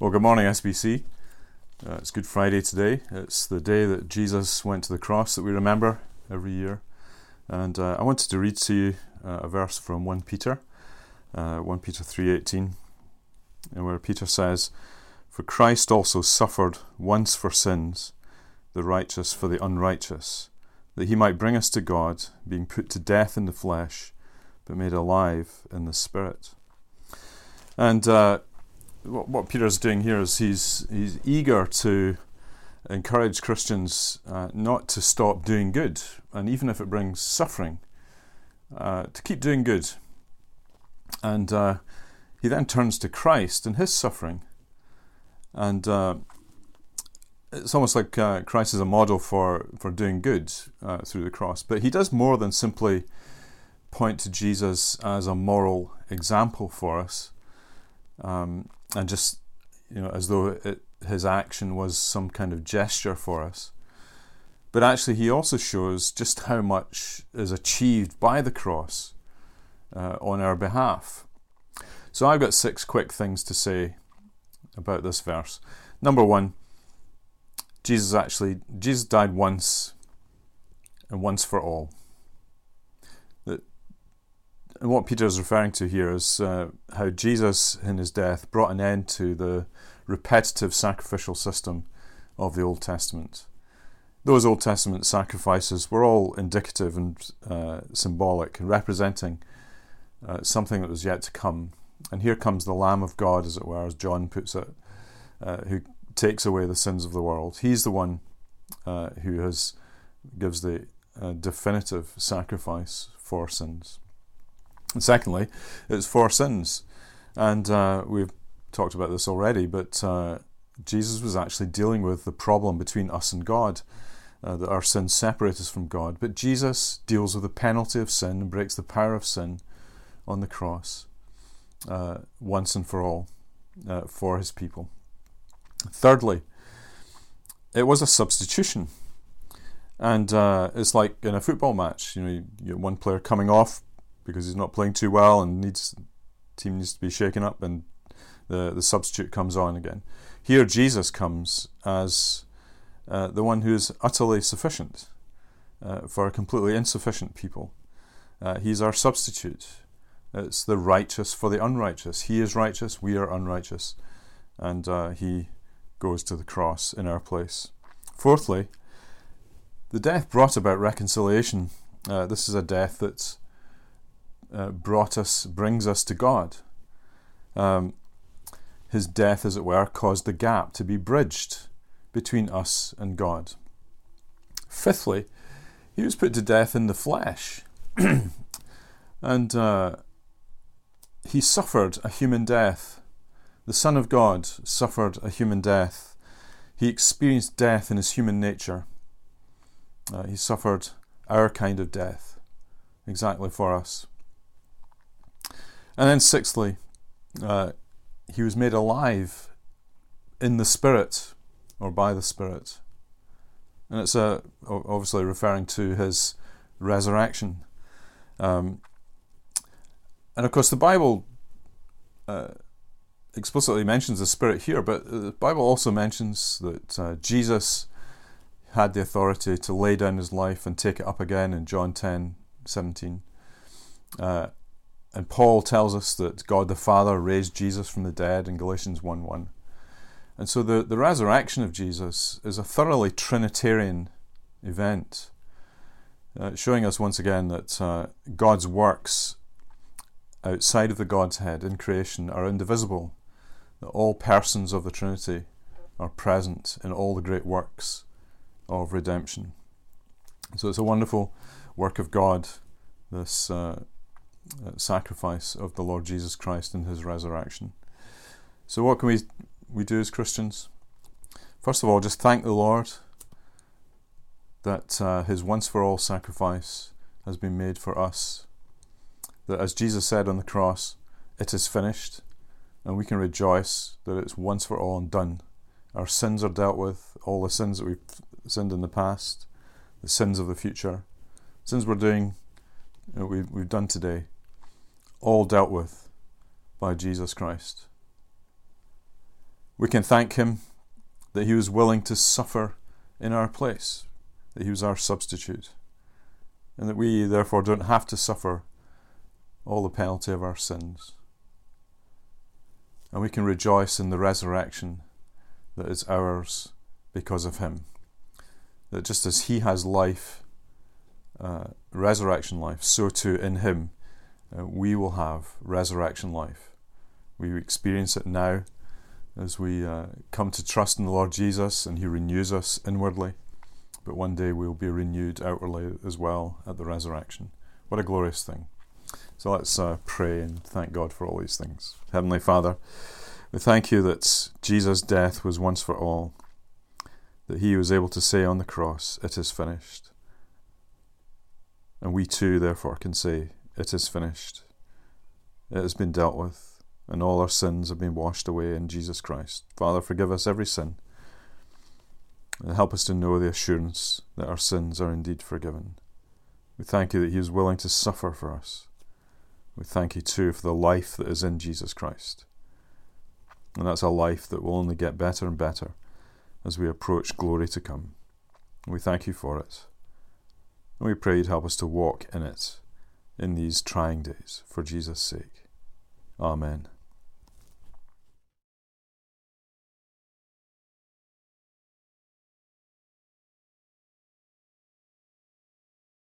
Well, good morning, SBC. Uh, it's Good Friday today. It's the day that Jesus went to the cross that we remember every year. And uh, I wanted to read to you uh, a verse from 1 Peter, uh, 1 Peter 3.18, where Peter says, For Christ also suffered once for sins, the righteous for the unrighteous, that he might bring us to God, being put to death in the flesh, but made alive in the spirit. And uh, what, what Peter's doing here is he's he's eager to encourage Christians uh, not to stop doing good, and even if it brings suffering, uh, to keep doing good. And uh, he then turns to Christ and his suffering, and uh, it's almost like uh, Christ is a model for for doing good uh, through the cross. But he does more than simply point to Jesus as a moral example for us. Um, and just you know as though it, his action was some kind of gesture for us. But actually, he also shows just how much is achieved by the cross uh, on our behalf. So I've got six quick things to say about this verse. Number one, Jesus actually Jesus died once and once for all and what Peter is referring to here is uh, how Jesus, in his death, brought an end to the repetitive sacrificial system of the Old Testament. Those Old Testament sacrifices were all indicative and uh, symbolic, and representing uh, something that was yet to come. And here comes the Lamb of God, as it were, as John puts it, uh, who takes away the sins of the world. He's the one uh, who has gives the uh, definitive sacrifice for sins. And secondly, it's for sins. And uh, we've talked about this already, but uh, Jesus was actually dealing with the problem between us and God, uh, that our sins separate us from God. But Jesus deals with the penalty of sin and breaks the power of sin on the cross uh, once and for all uh, for his people. Thirdly, it was a substitution. And uh, it's like in a football match, you know, you one player coming off because he's not playing too well and needs team needs to be shaken up and the the substitute comes on again. Here Jesus comes as uh, the one who is utterly sufficient uh, for a completely insufficient people. Uh, he's our substitute. It's the righteous for the unrighteous. He is righteous, we are unrighteous, and uh, he goes to the cross in our place. Fourthly, the death brought about reconciliation. Uh, this is a death that's uh, brought us, brings us to God. Um, his death, as it were, caused the gap to be bridged between us and God. Fifthly, he was put to death in the flesh, and uh, he suffered a human death. The Son of God suffered a human death. He experienced death in his human nature. Uh, he suffered our kind of death, exactly for us. And then, sixthly, uh, he was made alive in the Spirit or by the Spirit. And it's uh, obviously referring to his resurrection. Um, and of course, the Bible uh, explicitly mentions the Spirit here, but the Bible also mentions that uh, Jesus had the authority to lay down his life and take it up again in John 10 17. Uh, and Paul tells us that God the Father raised Jesus from the dead in Galatians 1 1. And so the, the resurrection of Jesus is a thoroughly Trinitarian event, uh, showing us once again that uh, God's works outside of the Godhead in creation are indivisible, that all persons of the Trinity are present in all the great works of redemption. So it's a wonderful work of God, this. Uh, sacrifice of the Lord Jesus Christ and his resurrection. So, what can we, we do as Christians? First of all, just thank the Lord that uh, his once for all sacrifice has been made for us. That, as Jesus said on the cross, it is finished, and we can rejoice that it's once for all and done. Our sins are dealt with, all the sins that we've sinned in the past, the sins of the future, sins we're doing, know, we've, we've done today all dealt with by Jesus Christ. We can thank Him that He was willing to suffer in our place, that He was our substitute, and that we therefore don't have to suffer all the penalty of our sins. And we can rejoice in the resurrection that is ours because of Him. That just as He has life, uh, resurrection life, so too in Him uh, we will have resurrection life. We experience it now as we uh, come to trust in the Lord Jesus and He renews us inwardly. But one day we will be renewed outwardly as well at the resurrection. What a glorious thing. So let's uh, pray and thank God for all these things. Heavenly Father, we thank you that Jesus' death was once for all, that He was able to say on the cross, It is finished. And we too, therefore, can say, It is finished. It has been dealt with and all our sins have been washed away in Jesus Christ. Father, forgive us every sin. And help us to know the assurance that our sins are indeed forgiven. We thank you that He is willing to suffer for us. We thank you too for the life that is in Jesus Christ. And that's a life that will only get better and better as we approach glory to come. We thank you for it. And we pray you'd help us to walk in it in these trying days for Jesus' sake. Amen.